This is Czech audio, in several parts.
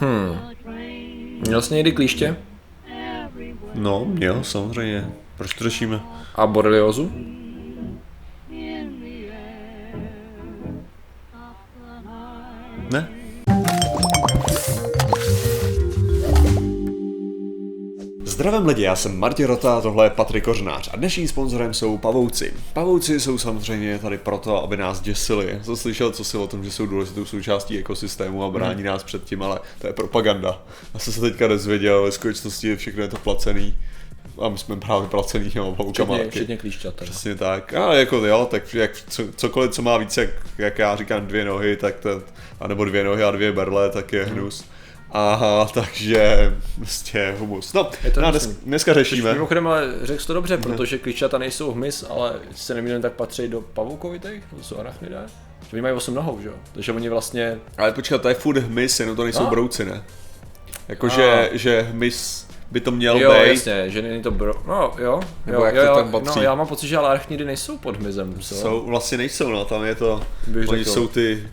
Hmm. Měl jsi někdy klíště? No, jo, samozřejmě. Proč to řešíme? A boreliozu? Ne? Zdravím lidi, já jsem Martin Rota, tohle je Patrik Kořnář a dnešním sponzorem jsou pavouci. Pavouci jsou samozřejmě tady proto, aby nás děsili. Jsem slyšel, co si o tom, že jsou důležitou součástí ekosystému a brání nás před tím, ale to je propaganda. Já jsem se teďka dozvěděl, ve skutečnosti všechno je to placený. A my jsme právě placený těma pavoukama. Včetně, včetně klíšťat. Přesně tak. Ale jako jo, tak jak co, cokoliv, co má více, jak, jak já říkám, dvě nohy, tak to, anebo dvě nohy a dvě berle, tak je hnus. Aha, takže prostě humus. No, Je to no dnes, dneska řešíme. Mimochodem, ale řekl to dobře, protože klíšťata nejsou hmyz, ale se nemýlím, tak patří do pavoukovitých, to jsou arachnidé. Že oni mají 8 nohou, že jo? Takže oni vlastně, Ale počkat, to je furt hmyz, jenom to nejsou No. brouci, ne? Jakože, A. že hmyz by to měl jo, být. jasně, že není to bro, no jo, Nebo jo, jak jo, to jo, tam patří? no já mám pocit, že ale arachnidy nejsou pod hmyzem, co? Jsou, vlastně nejsou, no, tam je to, Bych oni řekl. jsou ty,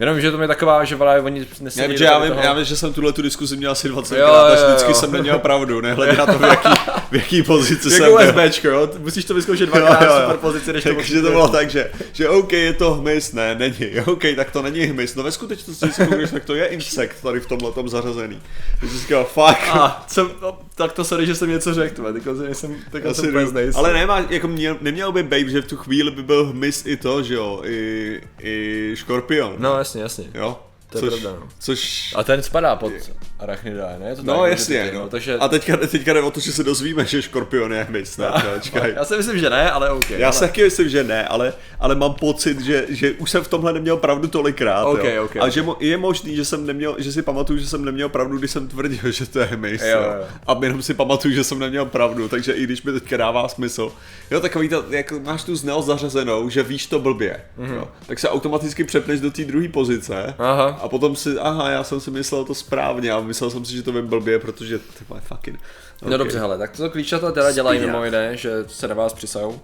Jenom, že to je taková, že vole, oni nesedí já tady vím, toho- já vím, že jsem tuhle tu diskuzi měl asi 20 Jo, krát a jo, jo. vždycky jsem neměl pravdu, nehledě na to, v jaký, v jaký pozici jsem Jako. USBčko, jo? Musíš to vyzkoušet Jo, jo, dvakrát jo. v superpozici, než to Takže to bylo tak, že, že OK, je to hmyz, ne, není, OK, tak to není hmyz, no ve skutečnosti, když si koukneš, tak to je insekt tady v tomhle tom zařazený. Když jsi říkal, fuck, A, co, no, tak to sorry, že jsem něco řekl, tvé, tak jsem, tak Asi jsem úplně ne, znejistý. ale nemá, jako měl, neměl by být, že v tu chvíli by byl hmyz i to, že jo, i, i škorpion. No jasně, jasně. Jo? To je což, pravda, no. Což, A ten spadá pod arachnidae, ne? Je To no jasně, že ty- no. Takže, A teďka, teďka jde o to, že se dozvíme, že škorpion je hmyz, ne, čekaj. já si myslím, že ne, ale OK. Já ale... si taky myslím, že ne, ale, ale mám pocit, že, že už jsem v tomhle neměl pravdu tolikrát. Ok, jo. ok, a ok. že mo, je možný, že jsem neměl, že si pamatuju, že jsem neměl pravdu, když jsem tvrdil, že to je hmyz. Jo, Jo. A jenom si pamatuju, že jsem neměl pravdu, takže i když mi teďka dává smysl. Jo, takový to, jak máš tu znal zařazenou, že víš to blbě, Mhm. mm-hmm. jo, tak se automaticky přepneš do té druhé pozice. Aha. A potom si, aha, já jsem si myslel to správně a myslel jsem si, že to vím blbě, protože ty vole, fucking. No Ok. dobře, hele, tak to klíčata teda dělají mimo jiné, že se na vás přisajou,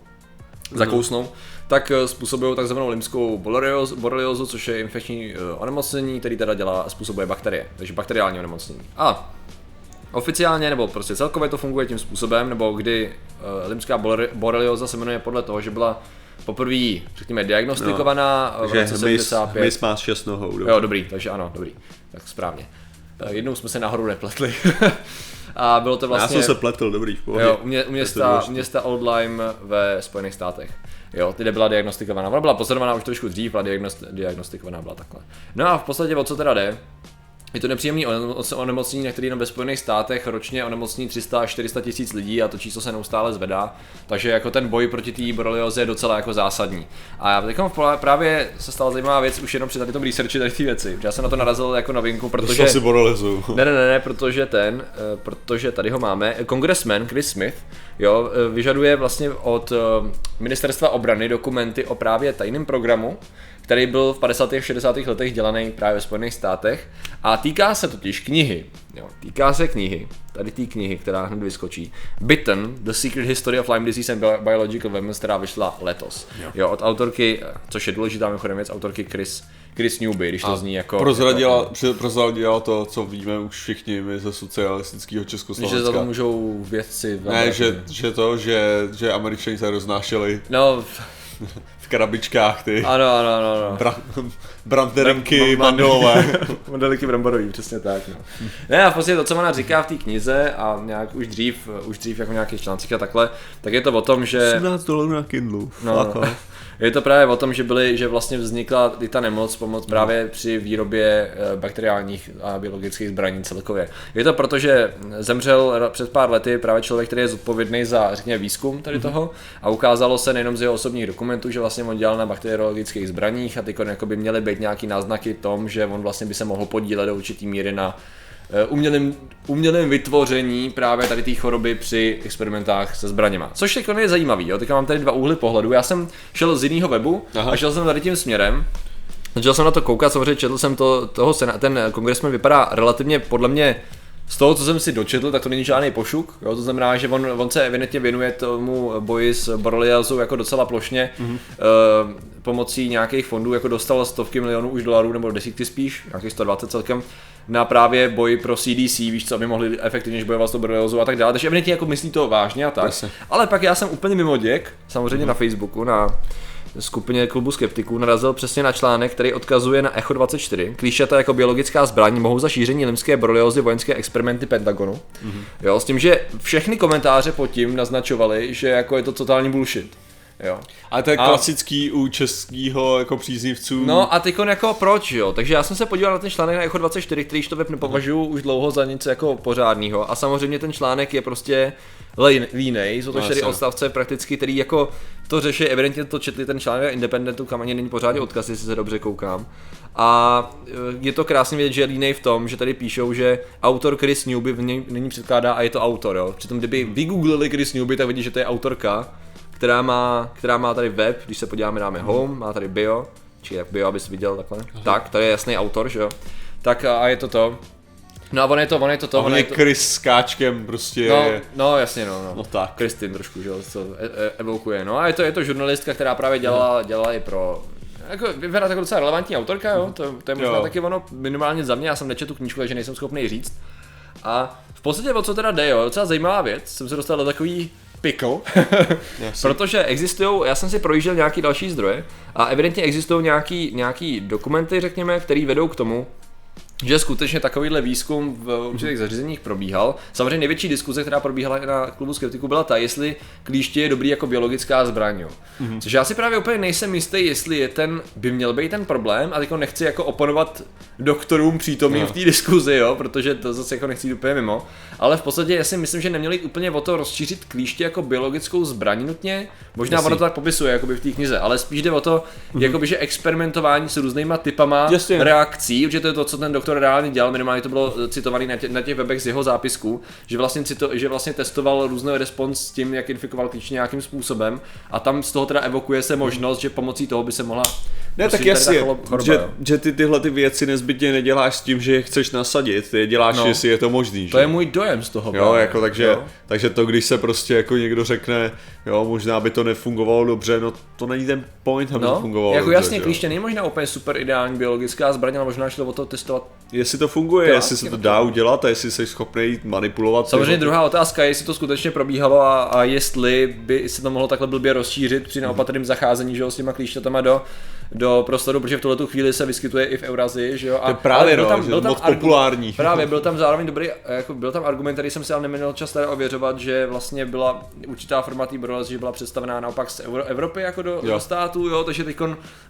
zakousnou, tak eh, způsobují takzvanou limskou borelioz- boreliozu, což je infekční eh, onemocnění, který teda dělá, způsobuje bakterie, takže bakteriální onemocnění. A oficiálně nebo prostě celkově to funguje tím způsobem, nebo kdy uh, limská borelioza se jmenuje podle toho, že byla poprvé, řekněme, diagnostikovaná no, v roce hmyz, 75. hmyz má šest nohou. dobře. Jo, dobrý, takže ano, dobrý. Tak správně. Eh, Jednou jsme se nahoru nepletli. A bylo to Vlastně... vlastně... Já jsem se pletl, dobrý, v pohodě. Jo, u, mě, u, města, u města Old Lyme ve Spojených státech. Jo, kde byla diagnostikovaná. Ona byla pozorovaná už trošku dřív, ale diagnost, diagnostikovaná byla takhle. No a v podstatě o co teda jde? Je to nepříjemný onemo- onemocnění, na který jenom ve Spojených státech ročně onemocní 300 až 400 tisíc lidí a to číslo se neustále zvedá. Takže jako ten boj proti té borelioze je docela jako zásadní. A teď právě se stala zajímavá věc už jenom při tady tom researchi tady ty věci. Já jsem na to narazil jako novinku, protože... Dostal si borelezu. Ne, ne, ne, ne, protože ten, eh, protože tady ho máme, kongresmen Chris Smith, jo, eh, vyžaduje vlastně od eh, ministerstva obrany dokumenty o právě tajném programu, který byl v 50. a 60. letech dělaný právě ve Spojených státech a týká se totiž knihy, jo, týká se knihy, tady té knihy, která hned vyskočí, Bitten, The Secret History of Lyme Disease and Bi- Biological Weapons, která vyšla letos, jo, jo od autorky, což je důležitá mimochodem věc, autorky Chris, Chris Newby, když to zní jako... Prozradila, jako, prozradila to, co víme už všichni my ze socialistického že za to Československa. můžou vědci... Ne, že, že to, že, že američani se roznášeli No, v krabičkách ty ano, ano, ano. ano. bra, branderinky mandlové. Modeliky bramborový, přesně tak. No. Ne, a v podstatě to, co ona říká v té knize a nějak už dřív, už dřív jako nějakých článcích a takhle, tak je to o tom, že... 17 dolarů na Kindlu. No, no. Je to právě o tom, že byly, že vlastně vznikla i ta nemoc pomoc právě při výrobě eh, bakteriálních a biologických zbraní celkově. Je to proto, že zemřel před pár lety právě člověk, který je zodpovědný za, řekněme, výzkum tady toho. A ukázalo se nejenom z jeho osobních dokumentů, že vlastně on dělal na bakteriologických zbraních a ty by měly být nějaký náznaky tom, že on vlastně by se mohl podílet do určitý míry na umělém, umělém vytvoření právě tady té choroby při experimentách se zbraněma. Což teď je zajímavý, jo? Teďka mám tady dva úhly pohledu. Já jsem šel z jiného webu Aha. a šel jsem tady tím směrem. Začal jsem na to koukat, samozřejmě četl jsem to, toho sena, ten kongresmen vypadá relativně podle mě z toho, co jsem si dočetl, tak to není žádný pošuk, jo? to znamená, že on, on se evidentně věnuje tomu boji s boreliozou jako docela plošně, mm-hmm. uh, pomocí nějakých fondů, jako dostal stovky milionů už dolarů, nebo desítky spíš, nějakých 120 celkem, na právě boj pro CDC, víš co, aby mohli efektivně bojovat s tou boreliozou a tak dále, takže evidentně jako myslí to vážně a tak. Jasně. Ale pak já jsem úplně mimo děk, samozřejmě mm-hmm. na Facebooku, na skupině klubu skeptiků narazil přesně na článek, který odkazuje na Echo 24. Klíšata jako biologická zbraň mohou za šíření limské boreliozy vojenské experimenty Pentagonu. Mm-hmm. Jo, s tím, že všechny komentáře pod tím naznačovaly, že jako je to totální bullshit. Jo. Ale to je A- klasický u českého jako příznivců. No a teď jako proč, jo? Takže já jsem se podíval na ten článek na Echo 24, který to web nepovažuji už dlouho za něco jako pořádného. A samozřejmě ten článek je prostě línej, jsou to No, čtyři jasně. odstavce prakticky, který jako to řeší, evidentně to četli ten článek Independentu, kam ani není pořádně odkaz, jestli se dobře koukám. A e, je to krásně vidět, že je línej v tom, že tady píšou, že autor Chris Newby v něj nyní předkládá a je to autor, jo. Přitom kdyby vygooglili Chris Newby, tak vidí, že to je autorka, která má, která má tady web, když se podíváme, dáme home, má tady bio, či jak bio, abys viděl takhle. Tak, tady je jasný autor, že jo. Tak a je to to. No a on je to, on je to to, A on on je je to... Chris s káčkem prostě. No, no jasně, no, no. No tak. Kristin trošku, že jo, co e- e- evokuje. No a je to, je to žurnalistka, která právě dělala, dělala i pro jako vypadá jako docela relevantní autorka, jo, to, to je možná Jo. taky ono minimálně za mě, já jsem nečetl tu knížku, takže nejsem schopný říct. A v podstatě o co teda jde, jo, docela zajímavá věc, jsem se dostal do takový pickle, Jasně. protože existují, já jsem si projížděl nějaký další zdroje a evidentně existují nějaký, nějaký dokumenty, řekněme, které vedou k tomu, že skutečně takovýhle výzkum v určitých zařízeních probíhal. Samozřejmě největší diskuze, která probíhala na klubu skeptiků, byla ta, jestli klíště je dobrý jako biologická zbraň. Mm-hmm. Což já si právě úplně nejsem jistý, jestli je ten, by měl být ten problém, a jako nechci jako oponovat doktorům přítomným No. v té diskuzi, jo, protože to zase jako nechci jít úplně mimo. Ale v podstatě já si myslím, že neměli úplně o to rozšířit klíště jako biologickou zbraň nutně. Možná ono to tak popisuje jakoby v té knize, ale spíš jde o to, mm-hmm. jakoby, že experimentování s různýma typama Jasně. reakcí, určitě to je to, co ten doktor reálně dělal, minimálně to bylo eh, citované na, tě, na těch webech z jeho zápisků, že vlastně, cito, že vlastně testoval různé respons s tím, jak infikoval klíč nějakým způsobem. A tam z toho teda evokuje se možnost, že pomocí toho by se mohla Ne, prostě tak jasně, chorob- choroba, že, jo. že ty tyhle ty věci nezbytně neděláš s tím, že je chceš nasadit, ty je děláš, No. jestli je to možný. To že? je můj dojem z toho. Jo, právě, jako takže, jo. takže to, když se prostě jako někdo řekne, jo, možná by to nefungovalo dobře, no to není ten point, aby to No, fungovalo jako dobře, jasně, klíště není možná úplně super ideální biologická zbraň, ale možná šlo o to testovat. Jestli to funguje, To jestli se to dá udělat a jestli jsi schopný manipulovat. Samozřejmě druhá otázka je, jestli to skutečně probíhalo a, a jestli by se to mohlo takhle blbě rozšířit při neopatrném zacházení že jo, s těma klíšťatama do, do prostoru, protože v tuhle tu chvíli se vyskytuje i v Eurazii, že jo. To je právě, ale no, že moc populární. Právě, byl tam zároveň dobrý, jako byl tam argument, který jsem si ale neměl čas tady ověřovat, že vlastně byla určitá forma té boreliozy, že byla představená naopak z Euro, Evropy jako do, Jo. do států, jo, takže teď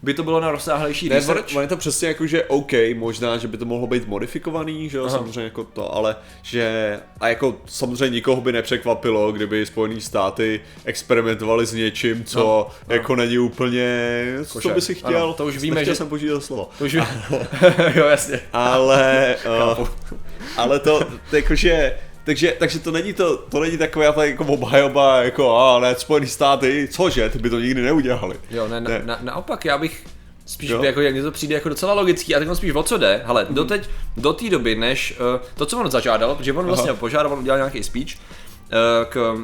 by to bylo na rozsáhlejší Ne, research. on je to přesně jako, že OK, možná, že by to mohlo být modifikovaný, že jo, Aha. samozřejmě jako to, ale že, a jako samozřejmě nikoho by nepřekvapilo, kdyby Spojené státy experimentovali s něčím, co No, no, jako není úplně, co Košer. by si chtěl, Ano, to už víme, že- jsem použít to slovo, To už jo, jasně. ale, uh, ale to, jakože, takže, takže to není to, to není taková ta jako obhajoba, jako a ne, Spojené státy, cože, ty by to nikdy neudělali. Jo, ne, Ne. Na, naopak, já bych spíš, Jo. by jako, jak mně to přijde jako docela logický, a teď on spíš o co jde, hele, Mhm. doteď, do té doby, než, uh, to, co on zažádal, protože on vlastně požádal, on udělal nějaký speech, uh, k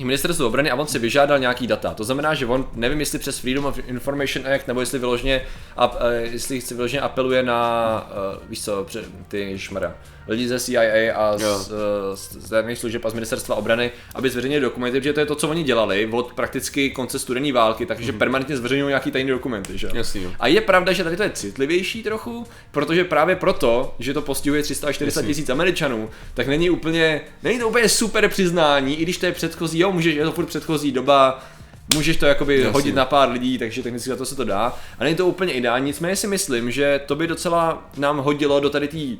ministerstvu obrany a on si vyžádal nějaký data. To znamená, že on, nevím jestli přes Freedom of Information Act, nebo jestli vyloženě, ap, uh, jestli chci vyloženě apeluje na, uh, víš co, ty šmara, lidi ze CIA a Jo. z, uh, z tajných služeb a z ministerstva obrany, aby zveřejnili dokumenty, protože to je to, co oni dělali od prakticky konce studené války, takže permanentně zveřejňují nějaký tajný dokumenty, že? Jasný, jo. A je pravda, že tady to je citlivější trochu, protože právě proto, že to postihuje 300 až 400 tisíc Američanů, tak není úplně, není to úplně super přiznání, i když to je předchozí, jo, můžeš, je to furt předchozí doba, můžeš to jakoby Jasně. hodit na pár lidí, takže technicky za to se to dá. A není to úplně ideální, nicméně si myslím, že to by docela nám hodilo do tady tý,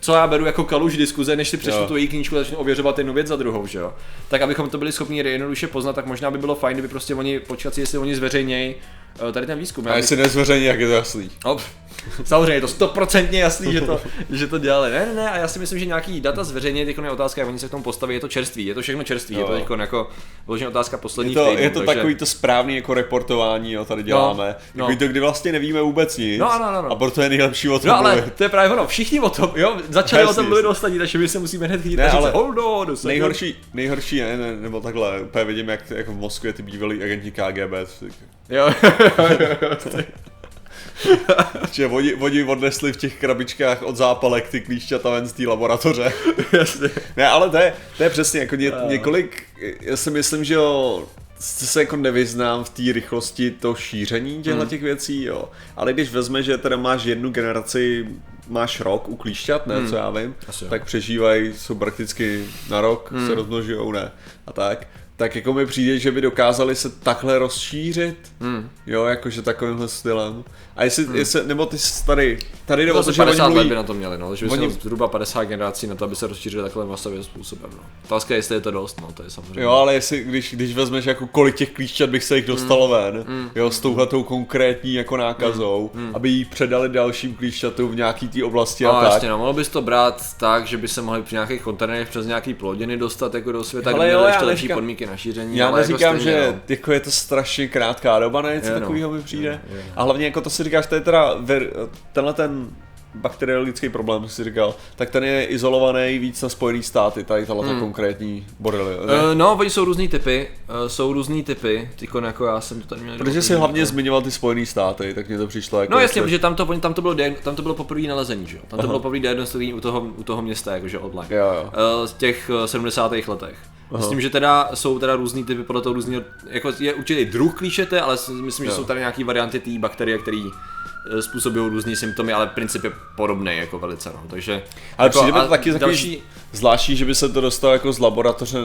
co já beru jako kaluž diskuze, než si přečtu tu její knížku a začnu ověřovat jednu věc za druhou, že jo. Tak abychom to byli schopni jednoduše poznat, tak možná by bylo fajn, kdyby prostě oni počkat si, jestli oni zveřejnějí tady ten výzkum. A já jestli nezveřejní, jak je to jasný. No, pff, samozřejmě je to stoprocentně jasný, že to, že to dělali. Ne, ne, ne, a já si myslím, že nějaký data zveřejně, teď je otázka, jak oni se k tomu postaví, je to čerství, je to všechno čerství, je to Jo. teď jako vložená otázka Je posledních to, týdnů, je to takže... takový to správný jako reportování, jo, tady děláme. no. Takový to, kdy vlastně nevíme vůbec nic. No, no, no, no. A proto je nejlepší o tom No ale mluvit. to je právě ono, všichni o tom, jo, začali o tom mluvit ostatní, takže my se musíme hned chytit Ne, říct, ale hold on. Nejhorší, nejhorší je, ne, nebo takhle, úplně vidím, jak jako v Moskvě ty bývalí agenti KGB, Jo, že oni, oni odnesli v těch krabičkách od zápalek ty klíšťata ven z té laboratoře. jasně. Ne, ale to je, to je přesně jako ně, několik, já si myslím, že jo, se jako nevyznám v té rychlosti to šíření těchto těch věcí, jo. Ale když vezme, že teda máš jednu generaci, máš rok u klíšťat, ne, co já vím, Asi tak přežívají, jsou prakticky na rok, se rozmnožujou, ne, a tak. Tak jako mi přijde, že by dokázali se takhle rozšířit, Hmm. jo, jakože takovýmhle stylem. A jestli, jestli nebo ty tady, tady jde To to, že oni 50 let mluví, by na to měli, no, že by Oni- se zhruba 50 generací na to, aby se rozšířili takhle masovým způsobem, no. Otázka je, jestli je to dost, no, to je samozřejmě. Jo, ale jestli, když, když vezmeš jako kolik těch klíšťat bych se jich dostalo ven, jo, s touhletou konkrétní jako nákazou, aby jí předali dalším klíšťatům v nějaký té oblasti No, a tak. jasně, no, mohlo bys to brát tak, že by se mohli při nějakých kontejnerech přes nějaký plodiny dostat jako do světa, Ale kde jo, ještě lepší podmínky na šíření. Já ale jako neříkám, stejně, že no. jako je to strašně krátká doba na něco Je, no. takového mi přijde. Je, je. A hlavně jako to si říkáš, to je teda ver, tenhle ten bakteriologický problém, si říkal, tak ten je izolovaný víc na Spojený státy, tady tahle hmm. konkrétní borely. Uh, no, oni jsou různý typy, uh, jsou různý typy, tyko jako já jsem to tady měl. Protože si hlavně zmiňoval ty Spojený státy, tak mě to přišlo jako... No jasně, jestli- protože tam to, tam to bylo, tam to bylo poprvé nalezení, že jo? Tam to bylo poprvé diagnostikování u toho, u toho města, jakože online. Jo, jo. Uh, z těch uh, 70. letech. S tím, že teda jsou teda různý typy podle toho různého, jako je určitý druh klíčete, ale myslím, že Jo. jsou tady nějaký varianty té bakterie, které způsobují různé symptomy, ale princip je podobný jako velice, no. Takže, Ale jako, přijde mi to taky takový další, zvláštní, že by se to dostalo jako z laboratoře.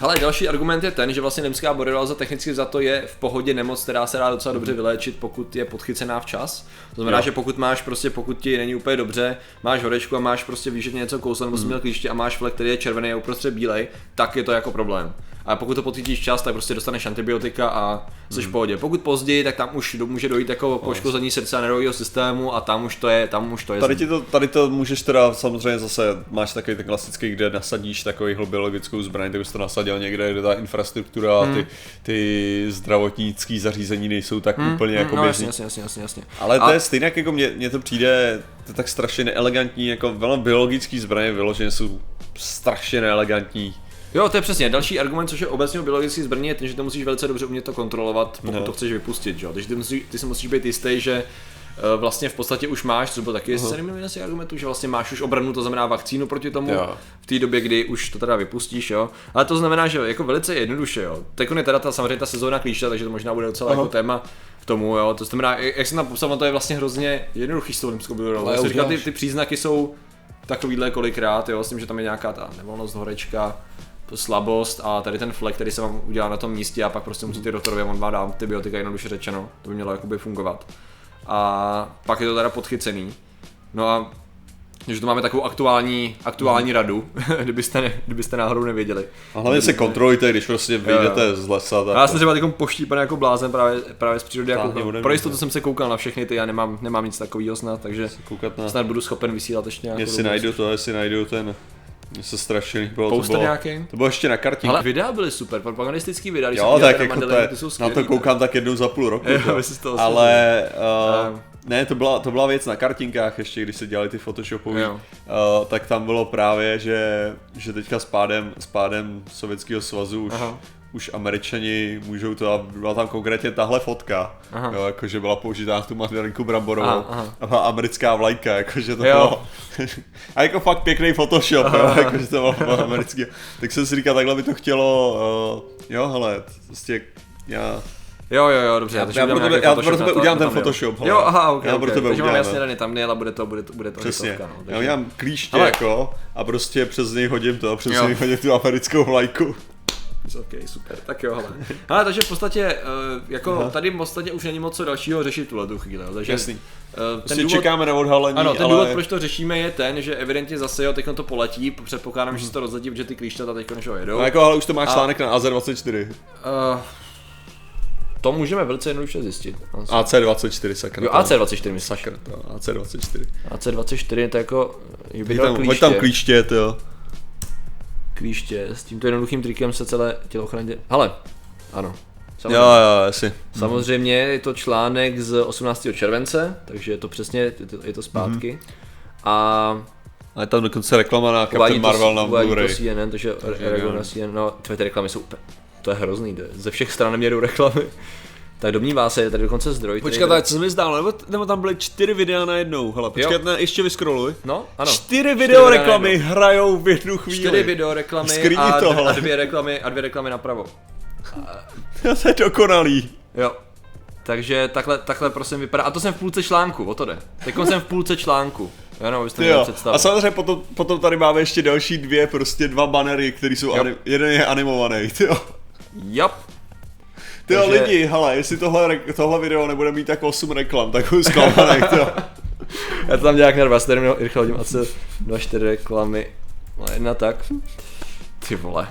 Hele, další argument je ten, že vlastně nemská borelioza technicky za to je v pohodě nemoc, která se dá docela dobře vyléčit, pokud je podchycená včas. To znamená, Jo. že pokud máš prostě, pokud ti není úplně dobře, máš horečku a máš prostě víš, že něco kouslo nebo jsi měl klíště a máš flek, který je červený a uprostřed bílej, tak je to jako problém. A pokud to podchytíš včas, tak prostě dostaneš antibiotika a jsi v pohodě. Pokud později, tak tam už může dojít jako poškození srdce a nervového systému a tam už to je, tam už to je. Tady, ti to, tady to můžeš teda samozřejmě zase, máš takový ten klasický, kde nasadíš takovýhle biologickou zbraň, tak bys to nasadil někde, kde ta infrastruktura a ty, ty zdravotnické zařízení nejsou tak úplně jako no, běžný. jasně, jasně, jasně, jasně. Ale to A- je stejně jako mně, mně to přijde to je tak strašně neelegantní, jako velmi biologický zbraně vyloženě jsou strašně neelegantní. Jo, to je přesně. Další argument, což je obecně u biologických zbraní, je ten, že to musíš velice dobře umět to kontrolovat, pokud No. to chceš vypustit. že Jo? Takže ty, musí, ty si musíš být jistý, že eh, vlastně v podstatě už máš, co byl taky uh-huh. jeden z argumentů, že vlastně máš už obranu, to znamená vakcínu proti tomu Jo. v té době, kdy už to teda vypustíš, jo. Ale to znamená, že jako velice jednoduše, jo. Teď je teda ta, samozřejmě ta sezóna klíště, takže to možná bude docela Aha. jako téma k tomu, jo. To znamená, jak jsem tam popsal, to je vlastně hrozně jednoduchý s tou limskou biologii. Říkal, ty, ty příznaky jsou takovýhle kolikrát, jo, s tím, že tam je nějaká ta nevolnost, horečka, slabost a tady ten flek, který se vám udělá na tom místě a pak prostě musíte doktorovi, on vám dá antibiotika, jednoduše řečeno, to by mělo jakoby fungovat. A pak je to teda podchycený. No a že to máme takovou aktuální, aktuální radu, kdybyste, ne, kdybyste náhodou nevěděli. A hlavně se kontrolujte, když prostě vyjdete z lesa. Tak já jsem třeba takový poštípaný jako blázen právě, právě z přírody. Jako, pro jistotu jsem se koukal na všechny ty, já nemám, nemám nic takového snad, takže koukat na... snad budu schopen vysílat ještě nějakou Jestli dobu. najdu to, jestli najdu ten... Mně se strašně líbilo, to Poster bylo, nějaký? to bylo ještě na kartě. Ale videa byly super, propagandistický videa, když Jo, jsem tak jako to je, ty jsou na skvělý, to koukám tak jednou za půl roku. Jo, to. vy si z toho Ale uh, ne, to byla, to byla věc na kartinkách ještě, když se dělali ty photoshopové, uh, tak tam bylo právě, že, že teďka s pádem, s pádem Sovětského svazu už, Aha. Už američani můžou to, a byla tam konkrétně tahle fotka, Aha. jo, jakože byla použitá tu mandarinku bramborovou Aha, aha. a byla americká vlajka, jakože to Jo. bylo, a jako fakt pěkný Photoshop, jo, jakože to bylo, bylo americký, tak jsem si říkal, takhle by to chtělo, uh, jo, hele, prostě já Jo, jo, jo, dobře. Já- já udělám pro tebe- já pro tebe udělám ten. Photoshop, hele. Jo, aha, ok, Já ok. pro tebe takže mám udělám, jasně ne? daný thumbnail a bude to, bude to, bude to Přesně. hitovka, no, Já takže- udělám klíště Ale- jako a prostě přes něj hodím to, přes něj hodím tu americkou vlajku. Ok, super, tak jo, hele. Ale takže v podstatě, eh, jako tady v podstatě už není moc co dalšího řešit tuhle tu chvíli, jo, takže Jasný. eh, Prostě ten důvod, čekáme na odhalení, ano, ten ale... důvod, proč to řešíme, je ten, že evidentně zase jo, teď to poletí, předpokládám, že se to rozletí, protože ty klíšťata teď konečně jedou. No jako, ale už to má A- článek na AZ24. Uh, To můžeme velice jednoduše zjistit. AC24, sakra. Jo, to- AC24 myslíš. Sakra, to, AC24. AC24 to je jako, Hoď tam, hoď tam klíště, jo. Klíště, s tímto jednoduchým trikem se celé tělo chrání. Hele, ano. Jo, Samozřejmě. jo, jasně. Samozřejmě je to článek z 18. července, takže je to přesně, je to, je to zpátky. Mhm. A A je tam dokonce reklama na Captain Marvel na uvádí to Blu-ray. CNN, takže Takže jo. na CNN, no, tvé ty reklamy jsou úplně, to je hrozný, to je, ze všech stran mě jdou reklamy. Tak domnívá se, je tady dokonce zdroj. Počkat, co se mi zdálo, nebo, nebo tam byly čtyři videa na jednou, hele, počkat, ne, ještě vyskroluj. No, ano. Čtyři video reklamy hrajou v jednu chvíli. Čtyři video reklamy a, to, dvě, hele. a, dvě reklamy, a dvě reklamy napravo. to je dokonalý. Jo. Takže takhle, takhle prosím vypadá. A to jsem v půlce článku, o to jde. Teď jsem v půlce článku. Jo, no, abyste Ty měli jo. představu. A samozřejmě potom, potom tady máme ještě další dvě, prostě dva banery, které jsou, Jo. anim, jeden je animovaný, jo. Jap. Ty Takže- lidi, hele, jestli tohle, tohle video nebude mít tak 8 reklam, tak budu zklamaný, ty jo. Já to tam nějak nervá, tady rychle hodím asi dva, čtyři reklamy. No jedna tak. Ty vole.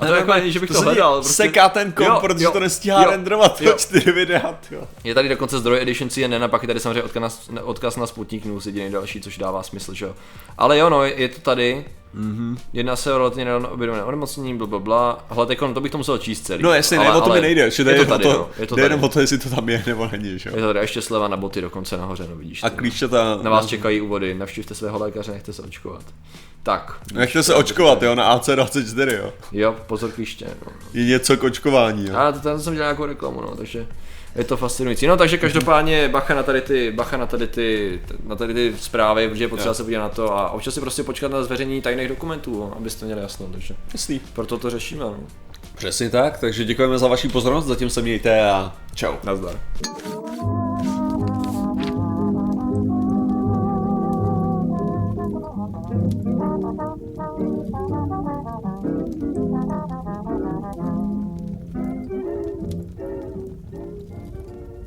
A to jako není, že bych to, ti hledal. Prostě... Seká ten kom, Jo, protože jo, to nestíhá jo, renderovat, jo. jo. čtyři videa, ty jo. Je tady dokonce zdroj Edition CNN a pak je tady samozřejmě odkaz na, odkaz na Sputnik News, jediný další, což dává smysl, že jo. Ale jo, no, je, to tady. Mm-hmm. Jedná se o relativně nedávno objevené onemocnění, bla, bla, bla. Hele, teď to bych to musel číst celý. No jasně, ale, ne, o to mi nejde, že je to tady, to, no, je to tady. jenom o to, jestli to tam je nebo není, že jo. Je to tady ještě sleva na boty dokonce nahoře, no vidíš. A to. klíčata, Na vás čekají úvody, navštivte svého lékaře, nechte se očkovat. Tak. nechte se očkovat, jo, na AC24, jo. Jo, pozor klíště. No. Je něco k očkování, jo. A to tam jsem dělal nějakou reklamu, no, takže je to fascinující. No takže každopádně bacha na tady ty, bacha na tady ty, na tady ty zprávy, protože je potřeba se podívat na to a občas si prostě počkat na zveřejnění tajných dokumentů, no, abyste měli jasno, takže Jasný. proto to řešíme, no. Přesně tak, takže děkujeme za vaši pozornost, zatím se mějte a čau. Nazdar.